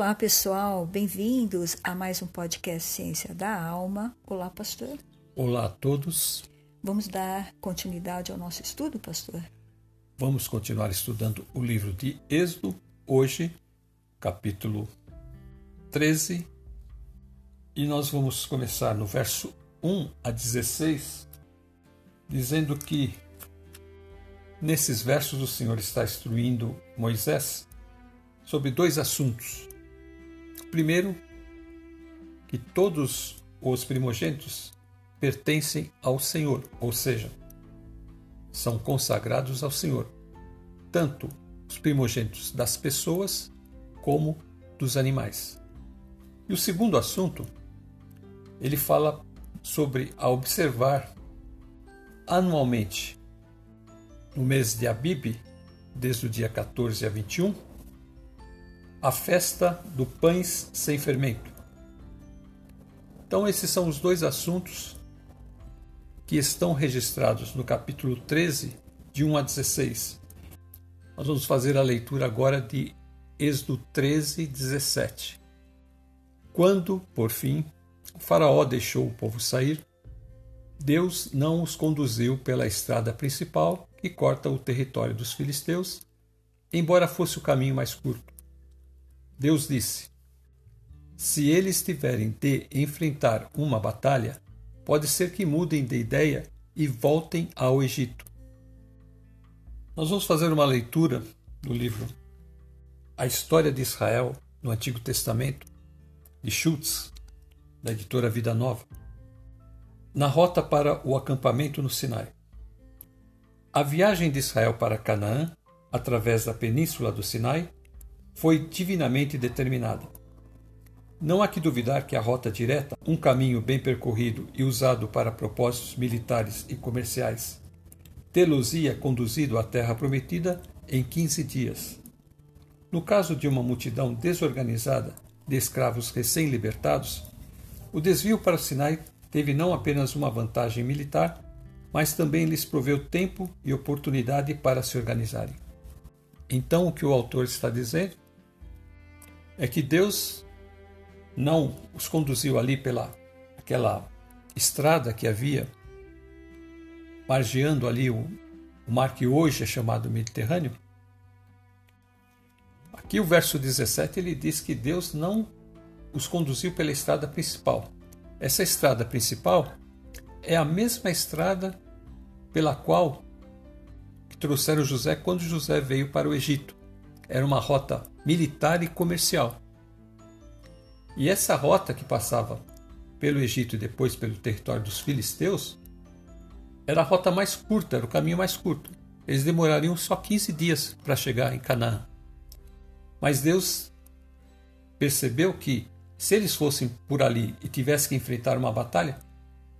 Olá, pessoal, bem-vindos a mais um podcast Ciência da Alma. Olá, pastor. Olá a todos. Vamos dar continuidade ao nosso estudo, pastor? Vamos continuar estudando o livro de Êxodo, hoje, capítulo 13, e nós vamos começar no verso 1 a 16, dizendo que nesses versos o Senhor está instruindo Moisés sobre dois assuntos. Primeiro, que todos os primogênitos pertencem ao Senhor, ou seja, são consagrados ao Senhor, tanto os primogênitos das pessoas como dos animais. E o segundo assunto, ele fala sobre a observar anualmente, no mês de Abib, desde o dia 14 a 21, a festa do pães sem fermento. Então, esses são os dois assuntos que estão registrados no capítulo 13, de 1 a 16. Nós vamos fazer a leitura agora de Êxodo 13, 17. Quando, por fim, o Faraó deixou o povo sair, Deus não os conduziu pela estrada principal que corta o território dos filisteus, embora fosse o caminho mais curto Deus disse: Se eles tiverem de enfrentar uma batalha, pode ser que mudem de ideia e voltem ao Egito. Nós vamos fazer uma leitura do livro A História de Israel no Antigo Testamento, de Schultz, da editora Vida Nova, na rota para o acampamento no Sinai. A viagem de Israel para Canaã, através da península do Sinai, foi divinamente determinada. Não há que duvidar que a rota direta, um caminho bem percorrido e usado para propósitos militares e comerciais, tê-los-ia conduzido à Terra Prometida em 15 dias. No caso de uma multidão desorganizada de escravos recém-libertados, o desvio para o Sinai teve não apenas uma vantagem militar, mas também lhes proveu tempo e oportunidade para se organizarem. Então, o que o autor está dizendo é que Deus não os conduziu ali pela aquela estrada que havia margeando ali o, o mar que hoje é chamado Mediterrâneo. Aqui o verso 17 ele diz que Deus não os conduziu pela estrada principal. Essa estrada principal é a mesma estrada pela qual trouxeram José quando José veio para o Egito. Era uma rota militar e comercial. E essa rota que passava pelo Egito e depois pelo território dos filisteus era a rota mais curta, era o caminho mais curto. Eles demorariam só 15 dias para chegar em Canaã. Mas Deus percebeu que se eles fossem por ali e tivessem que enfrentar uma batalha,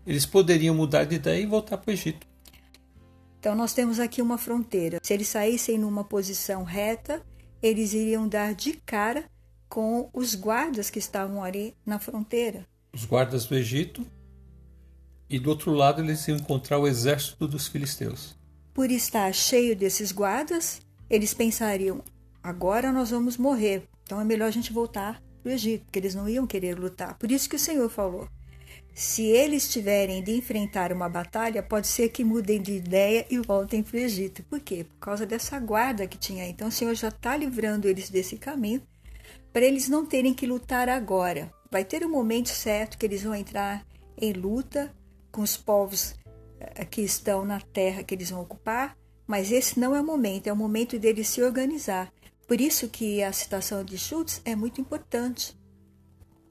eles poderiam mudar de ideia e voltar para o Egito. Então nós temos aqui uma fronteira. Se eles saíssem numa posição reta, eles iriam dar de cara com os guardas que estavam ali na fronteira. Os guardas do Egito, e do outro lado eles iam encontrar o exército dos filisteus. Por estar cheio desses guardas, eles pensariam: agora nós vamos morrer, então é melhor a gente voltar para o Egito, porque eles não iam querer lutar. Por isso que o Senhor falou: se eles tiverem de enfrentar uma batalha, pode ser que mudem de ideia e voltem para o Egito. Por quê? Por causa dessa guarda que tinha. Então o Senhor já está livrando eles desse caminho para eles não terem que lutar agora. Vai ter um momento certo que eles vão entrar em luta com os povos eh, que estão na terra que eles vão ocupar, mas esse não é o momento, é o momento deles se organizar. Por isso que a citação de Schultz é muito importante.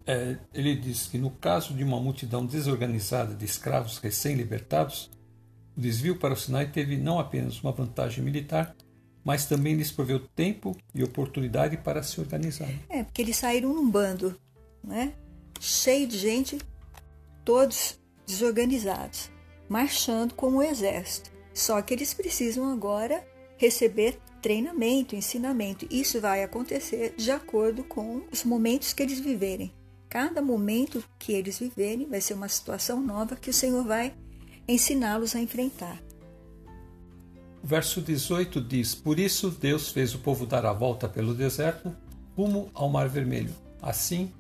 É, ele diz que no caso de uma multidão desorganizada de escravos recém-libertados, o desvio para o Sinai teve não apenas uma vantagem militar, mas também lhes proveu tempo e oportunidade para se organizarem. É, porque eles saíram num bando, né? cheio de gente, todos desorganizados, marchando como um exército. Só que eles precisam agora receber treinamento, ensinamento. Isso vai acontecer de acordo com os momentos que eles viverem. Cada momento que eles viverem vai ser uma situação nova que o Senhor vai ensiná-los a enfrentar. O verso 18 diz: Por isso Deus fez o povo dar a volta pelo deserto rumo ao Mar Vermelho. Assim,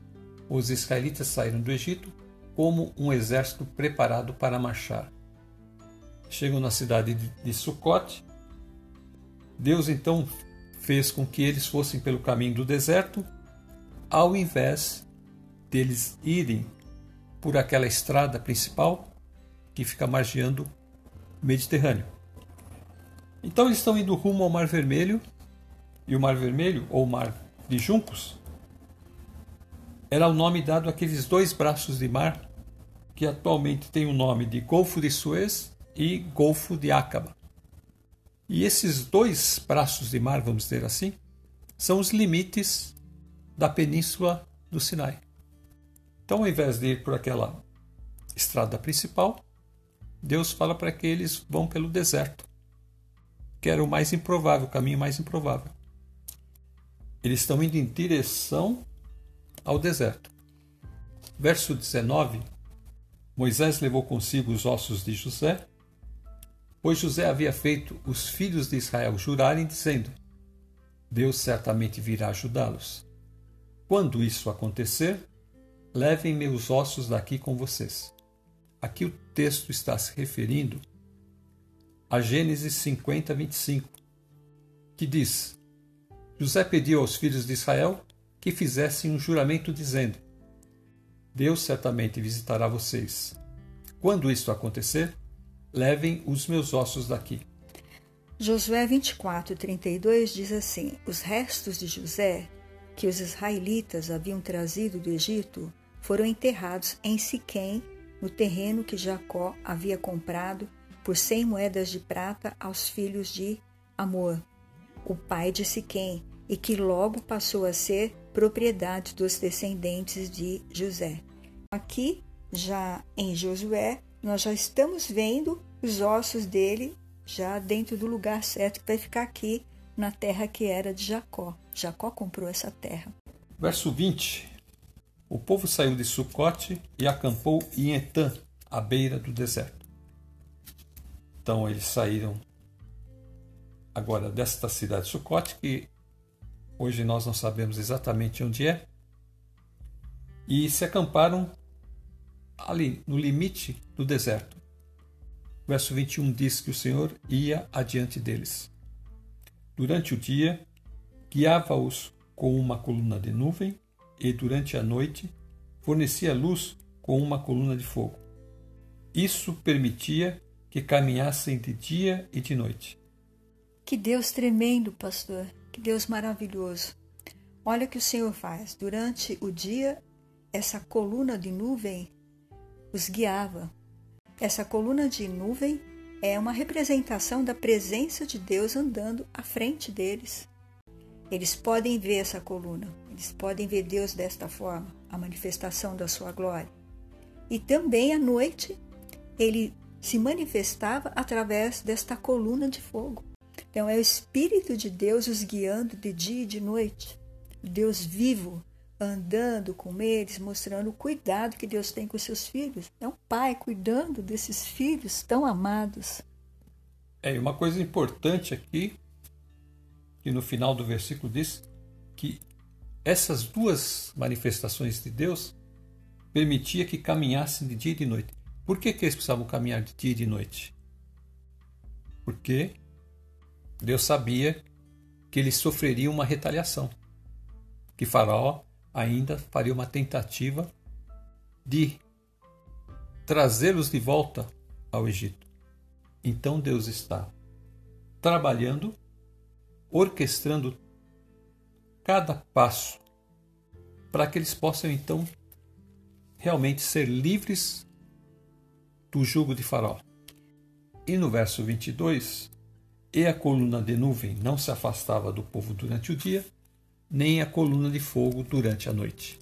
os israelitas saíram do Egito como um exército preparado para marchar. Chegam na cidade de Sucote. Deus então fez com que eles fossem pelo caminho do deserto, ao invés deles irem por aquela estrada principal que fica margeando o Mediterrâneo. Então eles estão indo rumo ao Mar Vermelho, e o Mar Vermelho, ou Mar de Juncos, era o nome dado àqueles dois braços de mar que atualmente têm o nome de Golfo de Suez e Golfo de Acaba. E esses dois braços de mar, vamos dizer assim, são os limites da península do Sinai. Então, ao invés de ir por aquela estrada principal, Deus fala para que eles vão pelo deserto, que era o mais improvável, o caminho mais improvável. Eles estão indo em direção ao deserto. Verso 19: Moisés levou consigo os ossos de José, pois José havia feito os filhos de Israel jurarem, dizendo: Deus certamente virá ajudá-los. Quando isso acontecer, levem meus ossos daqui com vocês. Aqui o texto está se referindo a Gênesis 50, 25, que diz: José pediu aos filhos de Israel que fizessem um juramento dizendo: Deus certamente visitará vocês. Quando isto acontecer, levem os meus ossos daqui. Josué 24, 32 diz assim: Os restos de José, que os israelitas haviam trazido do Egito, foram enterrados em Siquém, no terreno que Jacó havia comprado por cem moedas de prata aos filhos de Amor, o pai de Siquém, e que logo passou a ser propriedade dos descendentes de José. Aqui, já em Josué, nós já estamos vendo os ossos dele já dentro do lugar certo que vai ficar aqui na terra que era de Jacó. Jacó comprou essa terra. Verso 20. O povo saiu de Sucote e acampou em Etã, à beira do deserto. Então eles saíram agora desta cidade de Sucote, que hoje nós não sabemos exatamente onde é, e se acamparam ali, no limite do deserto. verso 21 diz que o Senhor ia adiante deles. Durante o dia, guiava-os com uma coluna de nuvem e durante a noite fornecia luz com uma coluna de fogo. Isso permitia que caminhassem de dia e de noite. Que Deus tremendo, pastor. Que Deus maravilhoso. Olha o que o Senhor faz. Durante o dia, essa coluna de nuvem os guiava. Essa coluna de nuvem é uma representação da presença de Deus andando à frente deles. Eles podem ver essa coluna, podem ver Deus desta forma, a manifestação da sua glória. E também à noite, ele se manifestava através desta coluna de fogo. Então é o Espírito de Deus os guiando de dia e de noite. Deus vivo andando com eles, mostrando o cuidado que Deus tem com seus filhos. É um pai cuidando desses filhos tão amados. É, uma coisa importante aqui, que no final do versículo diz que essas duas manifestações de Deus permitia que caminhassem de dia e de noite. Por que, que eles precisavam caminhar de dia e de noite? Porque Deus sabia que eles sofreriam uma retaliação, que Faraó ainda faria uma tentativa de trazê-los de volta ao Egito. Então Deus está trabalhando, orquestrando cada passo para que eles possam então realmente ser livres do jugo de Faraó. E no verso 22, e a coluna de nuvem não se afastava do povo durante o dia, nem a coluna de fogo durante a noite.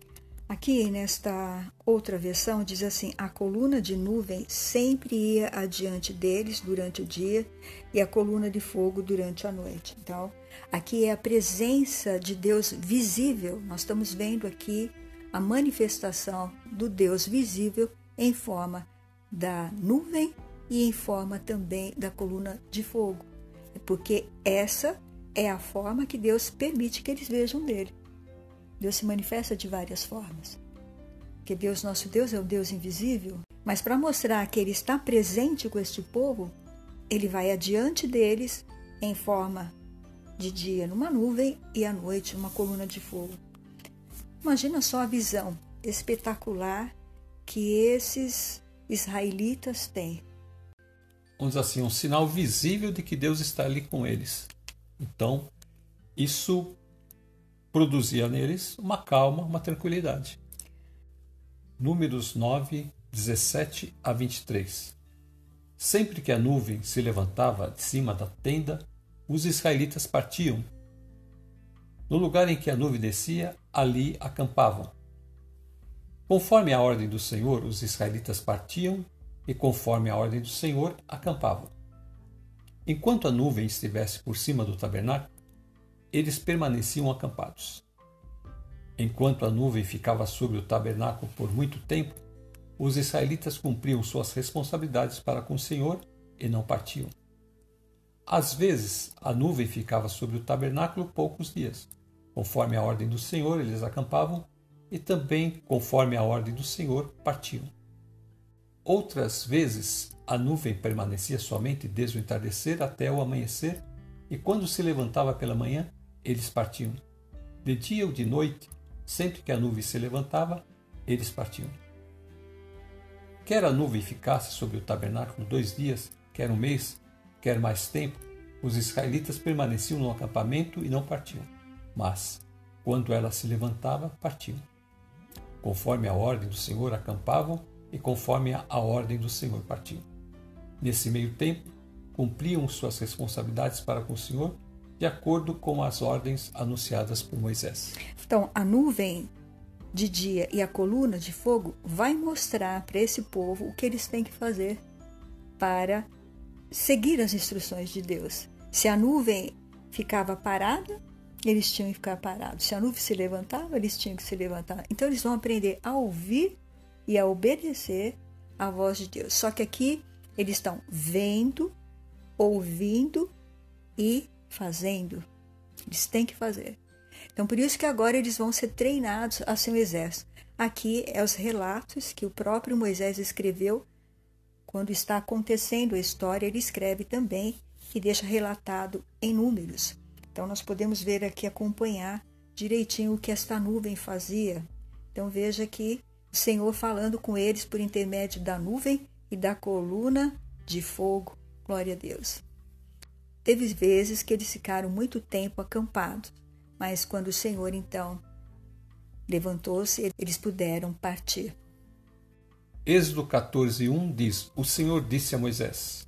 Aqui nesta outra versão diz assim: a coluna de nuvem sempre ia adiante deles durante o dia e a coluna de fogo durante a noite. Então, aqui é a presença de Deus visível. Nós estamos vendo aqui a manifestação do Deus visível em forma da nuvem e em forma também da coluna de fogo porque essa é a forma que Deus permite que eles vejam dele. Deus se manifesta de várias formas. Porque Deus, nosso Deus, é o Deus invisível, mas para mostrar que Ele está presente com este povo, Ele vai adiante deles em forma de dia numa nuvem e à noite uma coluna de fogo. Imagina só a visão espetacular que esses israelitas têm. Vamos dizer assim, um sinal visível de que Deus está ali com eles. Então, isso produzia neles uma calma, uma tranquilidade. Números 9, 17 a 23. Sempre que a nuvem se levantava de cima da tenda, os israelitas partiam. No lugar em que a nuvem descia, ali acampavam. Conforme a ordem do Senhor, os israelitas partiam e, conforme a ordem do Senhor, acampavam. Enquanto a nuvem estivesse por cima do tabernáculo, eles permaneciam acampados. Enquanto a nuvem ficava sobre o tabernáculo por muito tempo, os israelitas cumpriam suas responsabilidades para com o Senhor e não partiam. Às vezes, a nuvem ficava sobre o tabernáculo poucos dias. Conforme a ordem do Senhor, eles acampavam e também, conforme a ordem do Senhor, partiam. Outras vezes, a nuvem permanecia somente desde o entardecer até o amanhecer, e quando se levantava pela manhã, eles partiam. De dia ou de noite, sempre que a nuvem se levantava, eles partiam. Quer a nuvem ficasse sobre o tabernáculo dois dias, quer um mês, quer mais tempo, os israelitas permaneciam no acampamento e não partiam. Mas, quando ela se levantava, partiam. Conforme a ordem do Senhor acampavam e conforme a ordem do Senhor partiam. Nesse meio tempo, cumpriam suas responsabilidades para com o Senhor de acordo com as ordens anunciadas por Moisés. Então, a nuvem de dia e a coluna de fogo vai mostrar para esse povo o que eles têm que fazer para seguir as instruções de Deus. Se a nuvem ficava parada, eles tinham que ficar parados. Se a nuvem se levantava, eles tinham que se levantar. Então eles vão aprender a ouvir e a obedecer à voz de Deus. Só que aqui eles estão vendo, ouvindo e fazendo. Eles têm que fazer. Então, por isso que agora eles vão ser treinados a ser um exército. Aqui é os relatos que o próprio Moisés escreveu quando está acontecendo a história, ele escreve também e deixa relatado em números. Então, nós podemos ver aqui, acompanhar direitinho o que esta nuvem fazia. Então, veja aqui o Senhor falando com eles por intermédio da nuvem e da coluna de fogo. Glória a Deus. Teve vezes que eles ficaram muito tempo acampados, mas quando o Senhor então levantou-se, eles puderam partir. Êxodo 14, 1 diz: O Senhor disse a Moisés.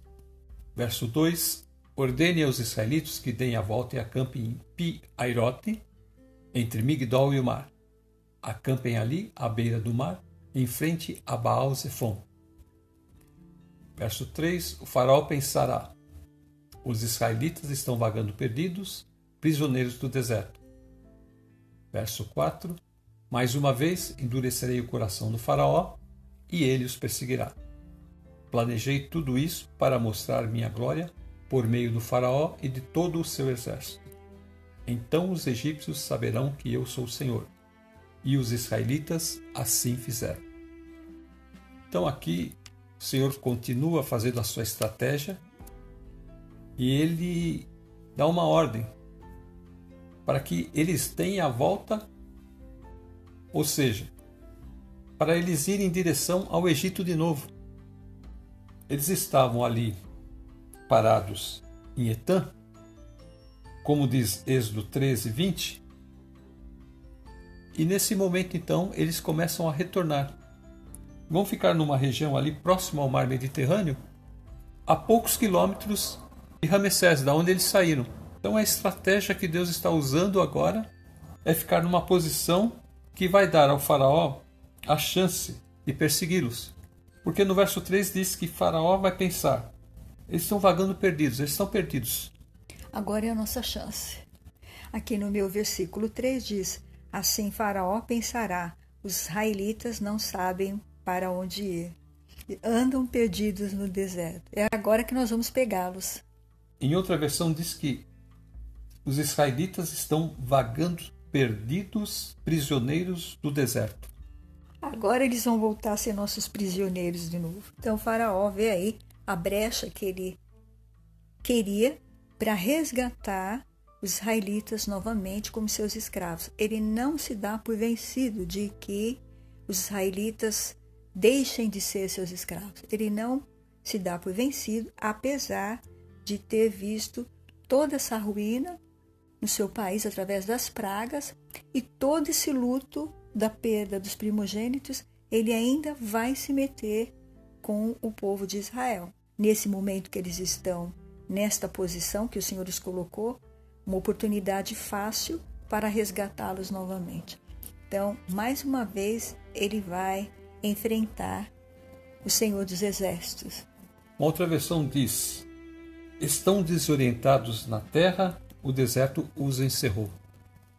Verso 2: Ordene aos israelitas que deem a volta e acampem em Pi-Airote, entre Migdol e o mar. Acampem ali, à beira do mar, em frente a Baal-Zephon. Verso 3: O faraó pensará: os israelitas estão vagando perdidos, prisioneiros do deserto. Verso 4: Mais uma vez endurecerei o coração do Faraó e ele os perseguirá. Planejei tudo isso para mostrar minha glória por meio do Faraó e de todo o seu exército. Então os egípcios saberão que eu sou o Senhor. E os israelitas assim fizeram. Então aqui o Senhor continua fazendo a sua estratégia e ele dá uma ordem para que eles tenham a volta, ou seja, para eles irem em direção ao Egito de novo. Eles estavam ali parados em Etã, como diz Êxodo 13, 20, e nesse momento então eles começam a retornar. Vão ficar numa região ali próxima ao mar Mediterrâneo, a poucos quilômetros e Ramsés, da onde eles saíram. Então a estratégia que Deus está usando agora é ficar numa posição que vai dar ao faraó a chance de persegui-los. Porque no verso 3 diz que faraó vai pensar: eles estão vagando perdidos, eles estão perdidos. Agora é a nossa chance. Aqui no meu versículo 3 diz: Assim Faraó pensará: os israelitas não sabem para onde ir. Andam perdidos no deserto. É agora que nós vamos pegá-los. Em outra versão diz que os israelitas estão vagando perdidos prisioneiros do deserto. Agora eles vão voltar a ser nossos prisioneiros de novo. Então, Faraó vê aí a brecha que ele queria para resgatar os israelitas novamente como seus escravos. Ele não se dá por vencido de que os israelitas deixem de ser seus escravos. Ele não se dá por vencido, apesar de ter visto toda essa ruína no seu país através das pragas e todo esse luto da perda dos primogênitos, ele ainda vai se meter com o povo de Israel. Nesse momento que eles estão nesta posição que o Senhor os colocou, uma oportunidade fácil para resgatá-los novamente. Então, mais uma vez, ele vai enfrentar o Senhor dos Exércitos. Uma outra versão diz: Estão desorientados na terra, o deserto os encerrou.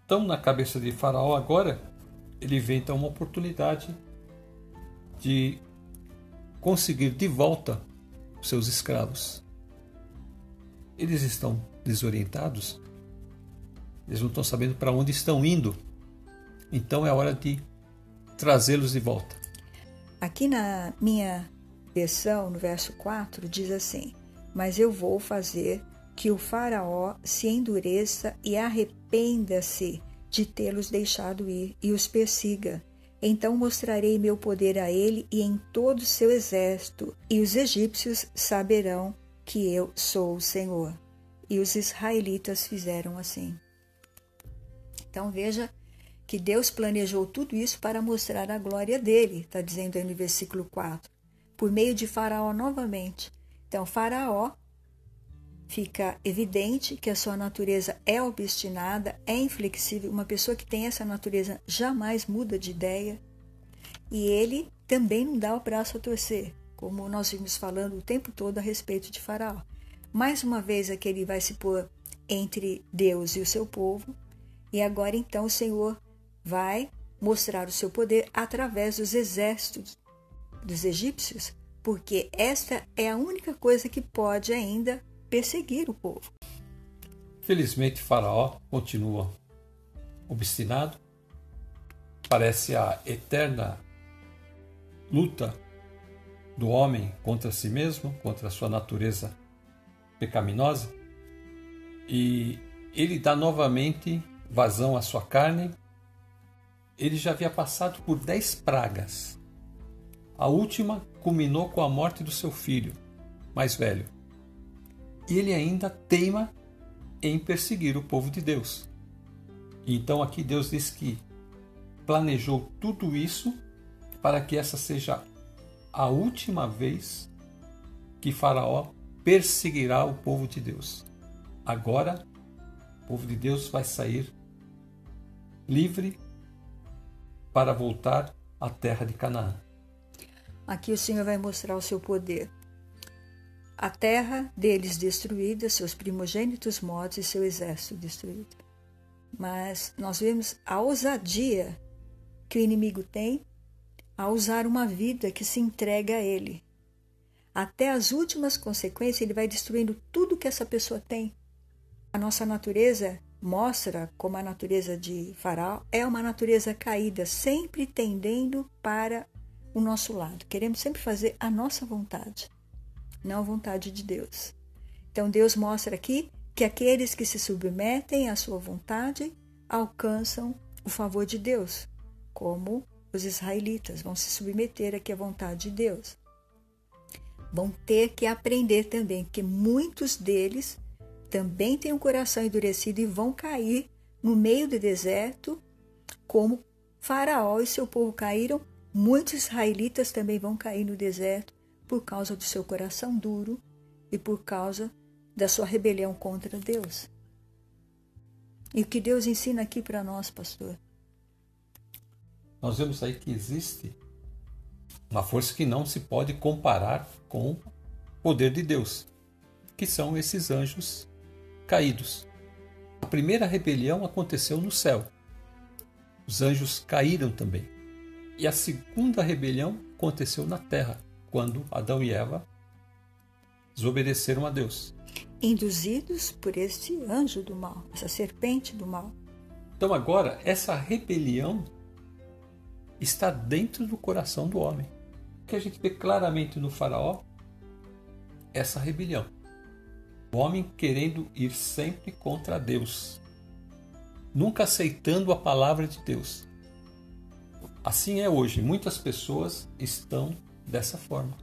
Então, na cabeça de Faraó, agora, ele vê então uma oportunidade de conseguir de volta seus escravos. Eles estão desorientados, eles não estão sabendo para onde estão indo. Então é hora de trazê-los de volta. Aqui na minha versão, no verso 4, diz assim: Mas eu vou fazer que o Faraó se endureça e arrependa-se de tê-los deixado ir e os persiga. Então mostrarei meu poder a ele e em todo o seu exército, e os egípcios saberão que eu sou o Senhor. E os israelitas fizeram assim. Então veja que Deus planejou tudo isso para mostrar a glória dele, está dizendo aí no versículo 4, por meio de Faraó novamente. Então, Faraó fica evidente que a sua natureza é obstinada, é inflexível. Uma pessoa que tem essa natureza jamais muda de ideia. E ele também não dá o braço a torcer, como nós vimos falando o tempo todo a respeito de Faraó. Mais uma vez aqui ele vai se pôr entre Deus e o seu povo, e agora então o Senhor vai mostrar o seu poder através dos exércitos dos egípcios, porque esta é a única coisa que pode ainda perseguir o povo. Felizmente, Faraó continua obstinado. Parece a eterna luta do homem contra si mesmo, contra a sua natureza pecaminosa. E ele dá novamente vazão à sua carne. Ele já havia passado por dez pragas. A última culminou com a morte do seu filho, mais velho e ele ainda teima em perseguir o povo de Deus. Então aqui Deus diz que planejou tudo isso para que essa seja a última vez que Faraó perseguirá o povo de Deus. Agora, o povo de Deus vai sair livre para voltar à terra de Canaã. Aqui o Senhor vai mostrar o seu poder a terra deles destruída, seus primogênitos mortos e seu exército destruído. Mas nós vemos a ousadia que o inimigo tem a usar uma vida que se entrega a ele. Até as últimas consequências, ele vai destruindo tudo que essa pessoa tem. A nossa natureza mostra como a natureza de Faraó é uma natureza caída, sempre tendendo para o nosso lado. Queremos sempre fazer a nossa vontade não vontade de Deus. Então Deus mostra aqui que aqueles que se submetem à sua vontade alcançam o favor de Deus, como os israelitas vão se submeter aqui à vontade de Deus. Vão ter que aprender também que muitos deles também têm um coração endurecido e vão cair no meio do deserto, como Faraó e seu povo caíram, muitos israelitas também vão cair no deserto por causa do seu coração duro e por causa da sua rebelião contra Deus. E o que Deus ensina aqui para nós, pastor? Nós vemos aí que existe uma força que não se pode comparar com o poder de Deus, que são esses anjos caídos. A primeira rebelião aconteceu no céu. Os anjos caíram também. E a segunda rebelião aconteceu na terra quando Adão e Eva desobedeceram a Deus. Induzidos por este anjo do mal, essa serpente do mal. Então agora essa rebelião está dentro do coração do homem. O que a gente vê claramente no faraó essa rebelião. O homem querendo ir sempre contra Deus, nunca aceitando a palavra de Deus. Assim é hoje, muitas pessoas estão dessa forma.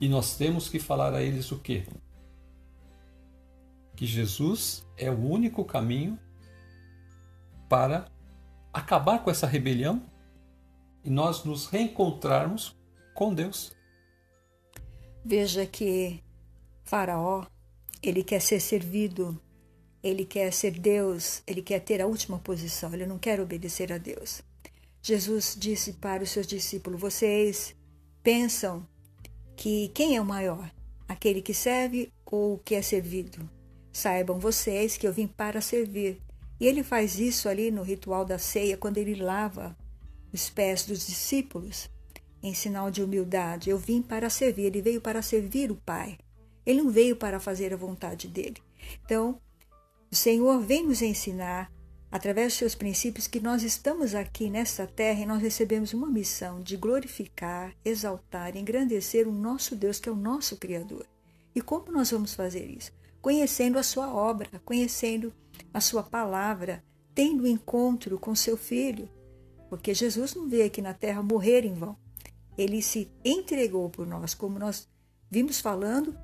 E nós temos que falar a eles o quê? Que Jesus é o único caminho para acabar com essa rebelião e nós nos reencontrarmos com Deus. Veja que Faraó, ele quer ser servido, ele quer ser Deus, ele quer ter a última posição, ele não quer obedecer a Deus. Jesus disse para os seus discípulos: Vocês pensam que quem é o maior? Aquele que serve ou o que é servido? Saibam vocês que eu vim para servir. E ele faz isso ali no ritual da ceia, quando ele lava os pés dos discípulos em sinal de humildade. Eu vim para servir, ele veio para servir o Pai. Ele não veio para fazer a vontade dele. Então, o Senhor vem nos ensinar, através dos seus princípios, que nós estamos aqui nesta terra e nós recebemos uma missão de glorificar, exaltar, engrandecer o nosso Deus, que é o nosso Criador. E como nós vamos fazer isso? Conhecendo a sua obra, conhecendo a sua palavra, tendo encontro com seu filho. Porque Jesus não veio aqui na terra morrer em vão ele se entregou por nós, como nós vimos falando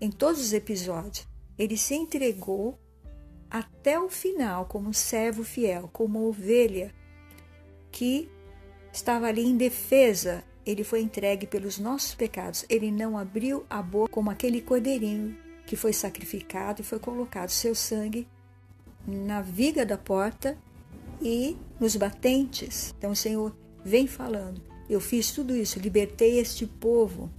em todos os episódios. Ele se entregou até o final como servo fiel, como ovelha que estava ali em defesa. Ele foi entregue pelos nossos pecados. Ele não abriu a boca como aquele cordeirinho que foi sacrificado e foi colocado seu sangue na viga da porta e nos batentes. Então o Senhor vem falando eu fiz tudo isso, libertei este povo,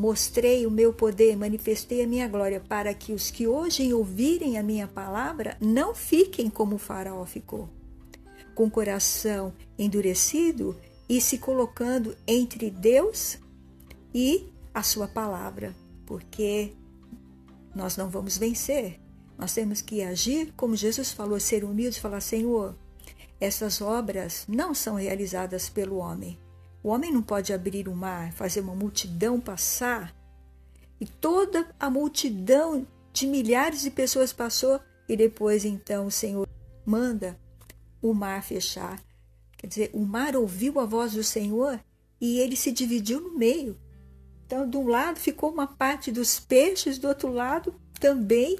mostrei o meu poder, manifestei a minha glória, para que os que hoje ouvirem a minha palavra não fiquem como o Faraó ficou, com o coração endurecido e se colocando entre Deus e a sua palavra, porque nós não vamos vencer. Nós temos que agir como Jesus falou, ser humilde, falar: Senhor, essas obras não são realizadas pelo homem, o homem não pode abrir o mar, fazer uma multidão passar. E toda a multidão de milhares de pessoas passou, e depois então o Senhor manda o mar fechar. Quer dizer, o mar ouviu a voz do Senhor e ele se dividiu no meio. Então, de um lado ficou uma parte dos peixes, do outro lado também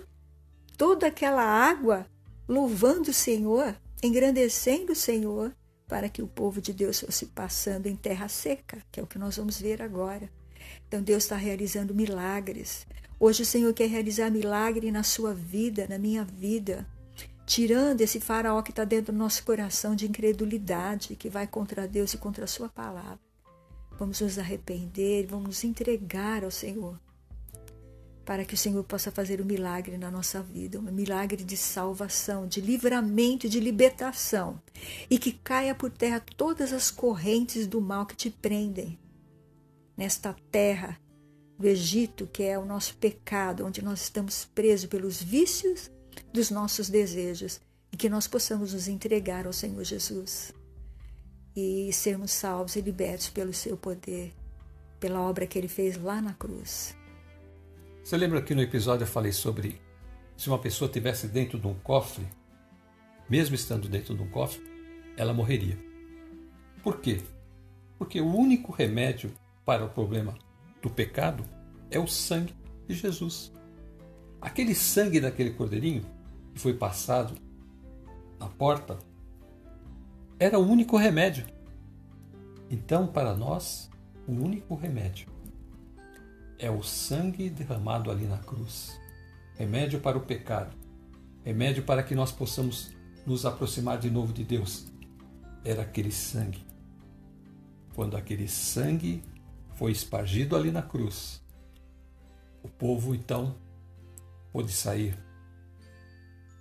toda aquela água louvando o Senhor, engrandecendo o Senhor para que o povo de Deus fosse passando em terra seca, que é o que nós vamos ver agora. Então Deus está realizando milagres. Hoje o Senhor quer realizar milagre na sua vida, na minha vida, tirando esse faraó que está dentro do nosso coração de incredulidade, que vai contra Deus e contra a sua palavra. Vamos nos arrepender, vamos nos entregar ao Senhor para que o Senhor possa fazer um milagre na nossa vida, um milagre de salvação, de livramento, de libertação, e que caia por terra todas as correntes do mal que te prendem nesta terra do Egito, que é o nosso pecado, onde nós estamos presos pelos vícios dos nossos desejos, e que nós possamos nos entregar ao Senhor Jesus e sermos salvos e libertos pelo seu poder, pela obra que ele fez lá na cruz. Você lembra que no episódio eu falei sobre se uma pessoa estivesse dentro de um cofre, mesmo estando dentro de um cofre, ela morreria. Por quê? Porque o único remédio para o problema do pecado é o sangue de Jesus. Aquele sangue daquele cordeirinho que foi passado na porta era o único remédio. Então, para nós, o único remédio é o sangue derramado ali na cruz. Remédio para o pecado. Remédio para que nós possamos nos aproximar de novo de Deus. Era aquele sangue. Quando aquele sangue foi espargido ali na cruz, o povo então pôde sair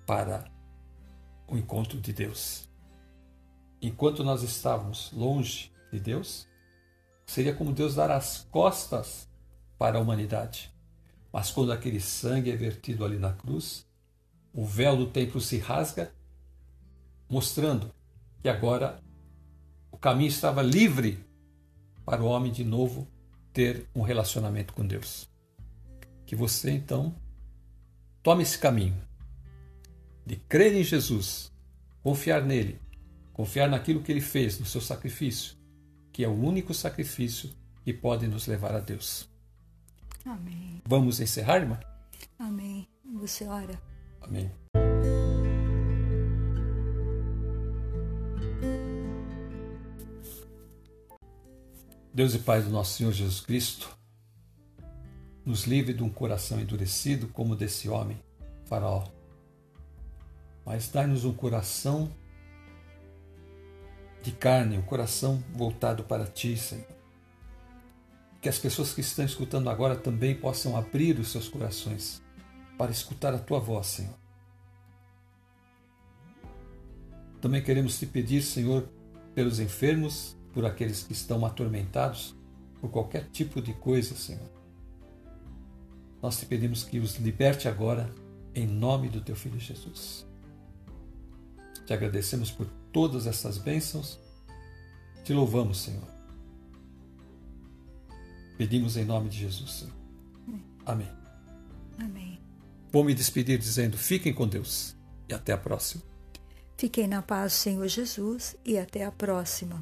para o encontro de Deus. Enquanto nós estávamos longe de Deus, seria como Deus dar as costas para a humanidade. Mas quando aquele sangue é vertido ali na cruz, o véu do templo se rasga mostrando que agora o caminho estava livre para o homem de novo ter um relacionamento com Deus. Que você então tome esse caminho de crer em Jesus, confiar nele, confiar naquilo que ele fez, no seu sacrifício, que é o único sacrifício que pode nos levar a Deus. Amém. Vamos encerrar, irmã? Amém. Você ora. Amém. Deus e Pai do nosso Senhor Jesus Cristo, nos livre de um coração endurecido como desse homem, Faraó. Mas dai-nos um coração de carne, um coração voltado para Ti, Senhor. Que as pessoas que estão escutando agora também possam abrir os seus corações para escutar a Tua voz, Senhor. Também queremos te pedir, Senhor, pelos enfermos, por aqueles que estão atormentados por qualquer tipo de coisa, Senhor. Nós te pedimos que os liberte agora, em nome do teu Filho Jesus. Te agradecemos por todas essas bênçãos. Te louvamos, Senhor. Pedimos em nome de Jesus. Amém. Amém. Vou me despedir dizendo: fiquem com Deus e até a próxima. Fiquem na paz, Senhor Jesus, e até a próxima.